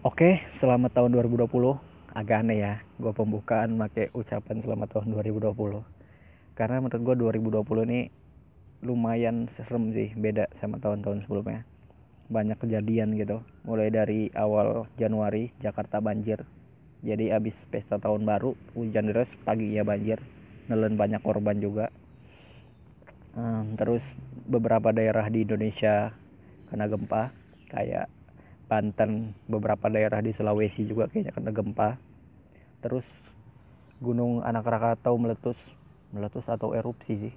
Oke, selamat tahun 2020. Agak aneh ya, gue pembukaan pakai ucapan selamat tahun 2020. Karena menurut gue 2020 ini lumayan serem sih, beda sama tahun-tahun sebelumnya. Banyak kejadian gitu, mulai dari awal Januari Jakarta banjir. Jadi abis pesta tahun baru, hujan deras, paginya banjir, nelen banyak korban juga. Hmm, terus beberapa daerah di Indonesia kena gempa, kayak Banten beberapa daerah di Sulawesi juga kayaknya kena gempa. Terus gunung anak Rakatau meletus meletus atau erupsi sih.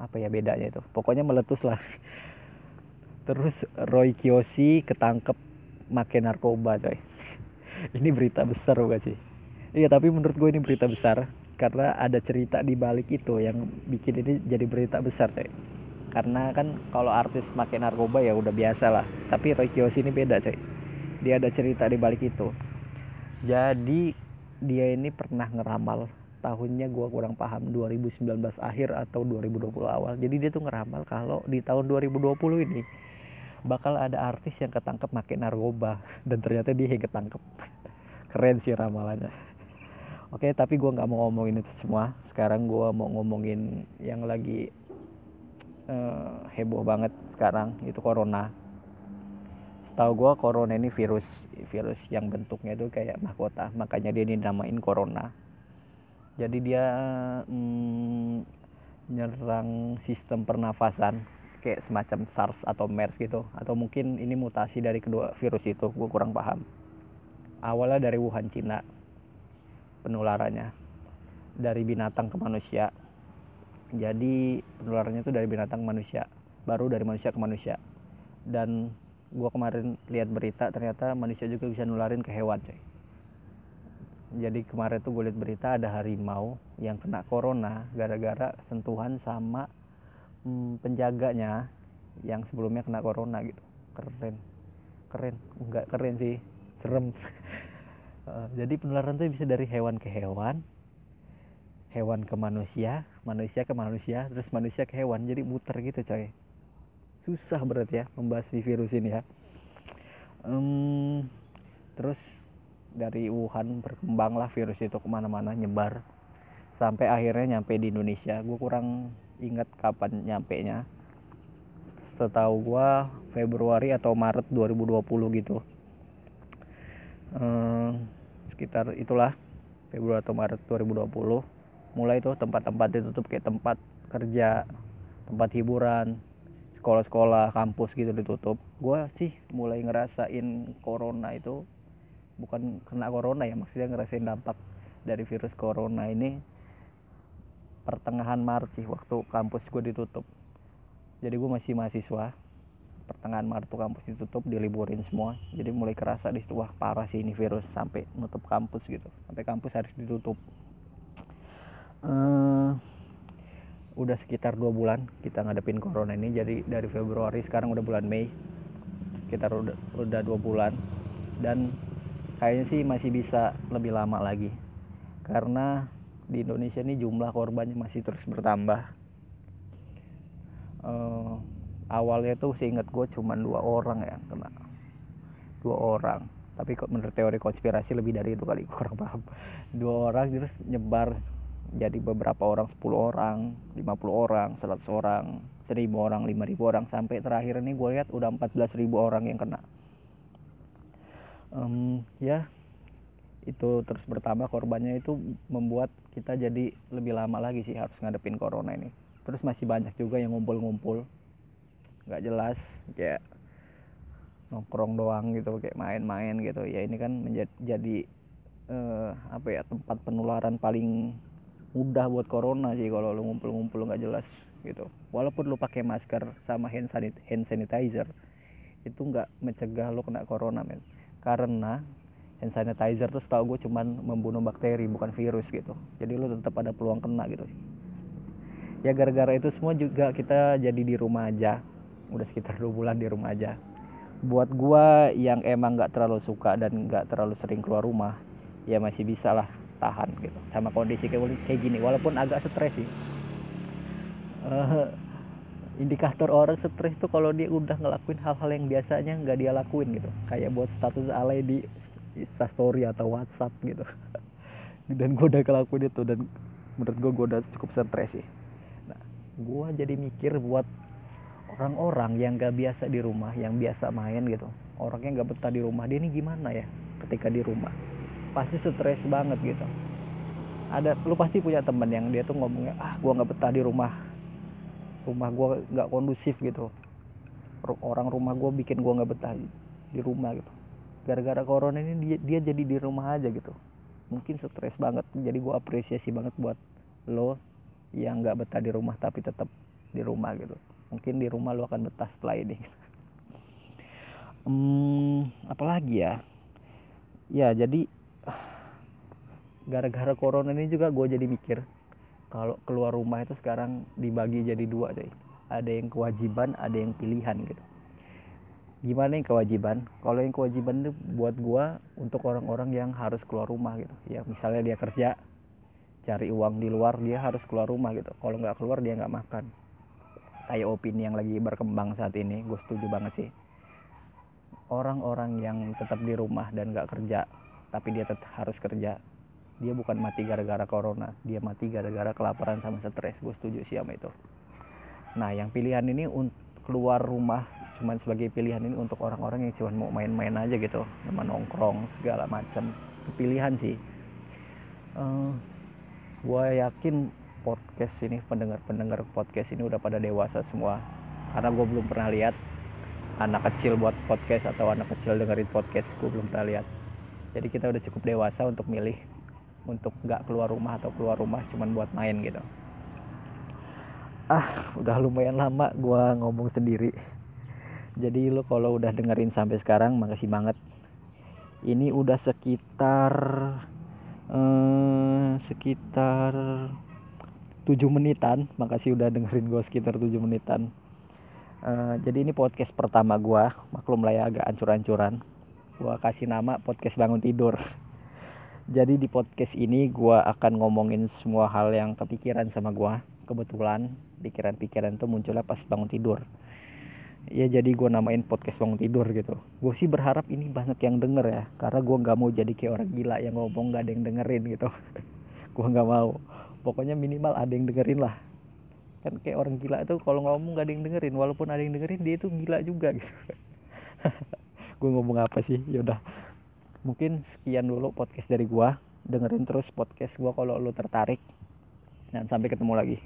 Apa ya bedanya itu? Pokoknya meletus lah. Terus Roy Kiyoshi ketangkep make narkoba coy. Ini berita besar bukan sih? Iya tapi menurut gue ini berita besar karena ada cerita di balik itu yang bikin ini jadi berita besar coy karena kan kalau artis pakai narkoba ya udah biasa lah. Tapi Roy Kiyoshi ini beda coy. Dia ada cerita di balik itu. Jadi dia ini pernah ngeramal tahunnya gua kurang paham 2019 akhir atau 2020 awal. Jadi dia tuh ngeramal kalau di tahun 2020 ini bakal ada artis yang ketangkep pakai narkoba. Dan ternyata dia yang ketangkep. Keren sih ramalannya. Oke, tapi gue nggak mau ngomongin itu semua. Sekarang gue mau ngomongin yang lagi uh, heboh banget sekarang itu corona. Setahu gue corona ini virus virus yang bentuknya itu kayak mahkota makanya dia dinamain corona. Jadi dia mm, nyerang sistem pernafasan kayak semacam SARS atau MERS gitu atau mungkin ini mutasi dari kedua virus itu gue kurang paham. Awalnya dari Wuhan Cina penularannya. Dari binatang ke manusia jadi penularannya itu dari binatang manusia baru dari manusia ke manusia. Dan gue kemarin lihat berita ternyata manusia juga bisa nularin ke hewan coy. Jadi kemarin tuh gue lihat berita ada harimau yang kena corona gara-gara sentuhan sama hmm, penjaganya yang sebelumnya kena corona gitu. Keren. Keren. Enggak keren sih. Serem. Uh, jadi penularan tuh bisa dari hewan ke hewan hewan ke manusia manusia ke manusia terus manusia ke hewan jadi muter gitu coy. Susah berat ya membahas virus ini ya. Um, terus dari Wuhan berkembang lah virus itu ke mana-mana nyebar sampai akhirnya nyampe di Indonesia. Gue kurang ingat kapan nyampe nya setahu gue Februari atau Maret 2020 gitu. Um, sekitar itulah Februari atau Maret 2020 mulai tuh tempat-tempat ditutup kayak tempat kerja tempat hiburan sekolah-sekolah kampus gitu ditutup. Gue sih mulai ngerasain corona itu bukan kena corona ya maksudnya ngerasain dampak dari virus corona ini pertengahan Maret sih waktu kampus gue ditutup. Jadi gue masih mahasiswa pertengahan Maret tuh kampus ditutup diliburin semua. Jadi mulai kerasa di situ wah parah sih ini virus sampai nutup kampus gitu. Sampai kampus harus ditutup uh, udah sekitar dua bulan kita ngadepin corona ini. Jadi dari Februari sekarang udah bulan Mei. Sekitar udah udah dua bulan. Dan kayaknya sih masih bisa lebih lama lagi. Karena di Indonesia ini jumlah korbannya masih terus bertambah. Uh, awalnya tuh seingat gue cuma dua orang ya kena. Dua orang. Tapi menurut teori konspirasi lebih dari itu kali kurang paham. Dua orang terus nyebar jadi beberapa orang 10 orang 50 orang 100 orang 1000 orang 5000 orang. Sampai terakhir ini gue lihat udah 14.000 orang yang kena. Um, ya itu terus bertambah korbannya itu membuat kita jadi lebih lama lagi sih harus ngadepin corona ini. Terus masih banyak juga yang ngumpul-ngumpul. Nggak jelas kayak nongkrong doang gitu kayak main-main gitu. Ya ini kan menjadi jadi uh, apa ya tempat penularan paling mudah buat corona sih kalau lu ngumpul-ngumpul nggak jelas gitu. Walaupun lu pakai masker sama hand, sanit hand sanitizer itu nggak mencegah lu kena corona men. Karena hand sanitizer tuh setahu gue cuman membunuh bakteri bukan virus gitu. Jadi lu tetap ada peluang kena gitu. Ya gara-gara itu semua juga kita jadi di rumah aja. Udah sekitar dua bulan di rumah aja. Buat gua yang emang nggak terlalu suka dan nggak terlalu sering keluar rumah ya masih bisa lah tahan gitu. Sama kondisi kayak, gini walaupun agak stres sih. Uh, indikator orang stres tuh kalau dia udah ngelakuin hal-hal yang biasanya nggak dia lakuin gitu. Kayak buat status alay di story atau WhatsApp gitu. Dan gue udah ngelakuin itu dan menurut gue gue udah cukup stres sih. Nah gue jadi mikir buat orang-orang yang gak biasa di rumah yang biasa main gitu. Orang yang gak betah di rumah dia ini gimana ya ketika di rumah pasti stres banget gitu. Ada lu pasti punya temen yang dia tuh ngomongnya ah gue nggak betah di rumah. Rumah gue nggak kondusif gitu. Orang rumah gue bikin gue nggak betah di rumah gitu. Gara-gara corona ini dia, dia jadi di rumah aja gitu. Mungkin stres banget jadi gue apresiasi banget buat lo yang nggak betah di rumah tapi tetap di rumah gitu. Mungkin di rumah lo akan betah setelah ini. Hmm, apalagi ya? Ya jadi gara-gara corona ini juga gue jadi mikir kalau keluar rumah itu sekarang dibagi jadi dua coy. Ada yang kewajiban ada yang pilihan gitu. Gimana yang kewajiban? Kalau yang kewajiban itu buat gua untuk orang-orang yang harus keluar rumah gitu. Ya misalnya dia kerja cari uang di luar dia harus keluar rumah gitu. Kalau nggak keluar dia nggak makan. Kayak opini yang lagi berkembang saat ini gue setuju banget sih. Orang-orang yang tetap di rumah dan nggak kerja tapi dia tetap harus kerja. Dia bukan mati gara-gara corona. Dia mati gara-gara kelaparan sama stres. Gue setuju sih sama itu. Nah yang pilihan ini keluar rumah cuman sebagai pilihan ini untuk orang-orang yang cuma mau main-main aja gitu. Sama nongkrong segala macam pilihan sih. Uh, eh, gue yakin podcast ini pendengar-pendengar podcast ini udah pada dewasa semua. Karena gue belum pernah lihat anak kecil buat podcast atau anak kecil dengerin podcast gue belum pernah lihat jadi kita udah cukup dewasa untuk milih untuk nggak keluar rumah atau keluar rumah cuman buat main gitu. Ah udah lumayan lama gue ngomong sendiri. Jadi lo kalau udah dengerin sampai sekarang makasih banget. Ini udah sekitar eh, sekitar 7 menitan. Makasih udah dengerin gue sekitar 7 menitan. Uh, jadi ini podcast pertama gue maklum lah ya agak ancur-ancuran gue kasih nama podcast bangun tidur jadi di podcast ini gue akan ngomongin semua hal yang kepikiran sama gue. Kebetulan pikiran-pikiran itu munculnya pas bangun tidur. Ya jadi gue namain podcast bangun tidur gitu. Gue sih berharap ini banyak yang denger ya. Karena gue gak mau jadi kayak orang gila yang ngomong gak ada yang dengerin gitu. gue gak mau. Pokoknya minimal ada yang dengerin lah. Kan kayak orang gila itu kalau ngomong gak ada yang dengerin. Walaupun ada yang dengerin dia itu gila juga gitu. gue ngomong apa sih? Yaudah mungkin sekian dulu podcast dari gua. Dengerin terus podcast gua kalau lu tertarik. Dan sampai ketemu lagi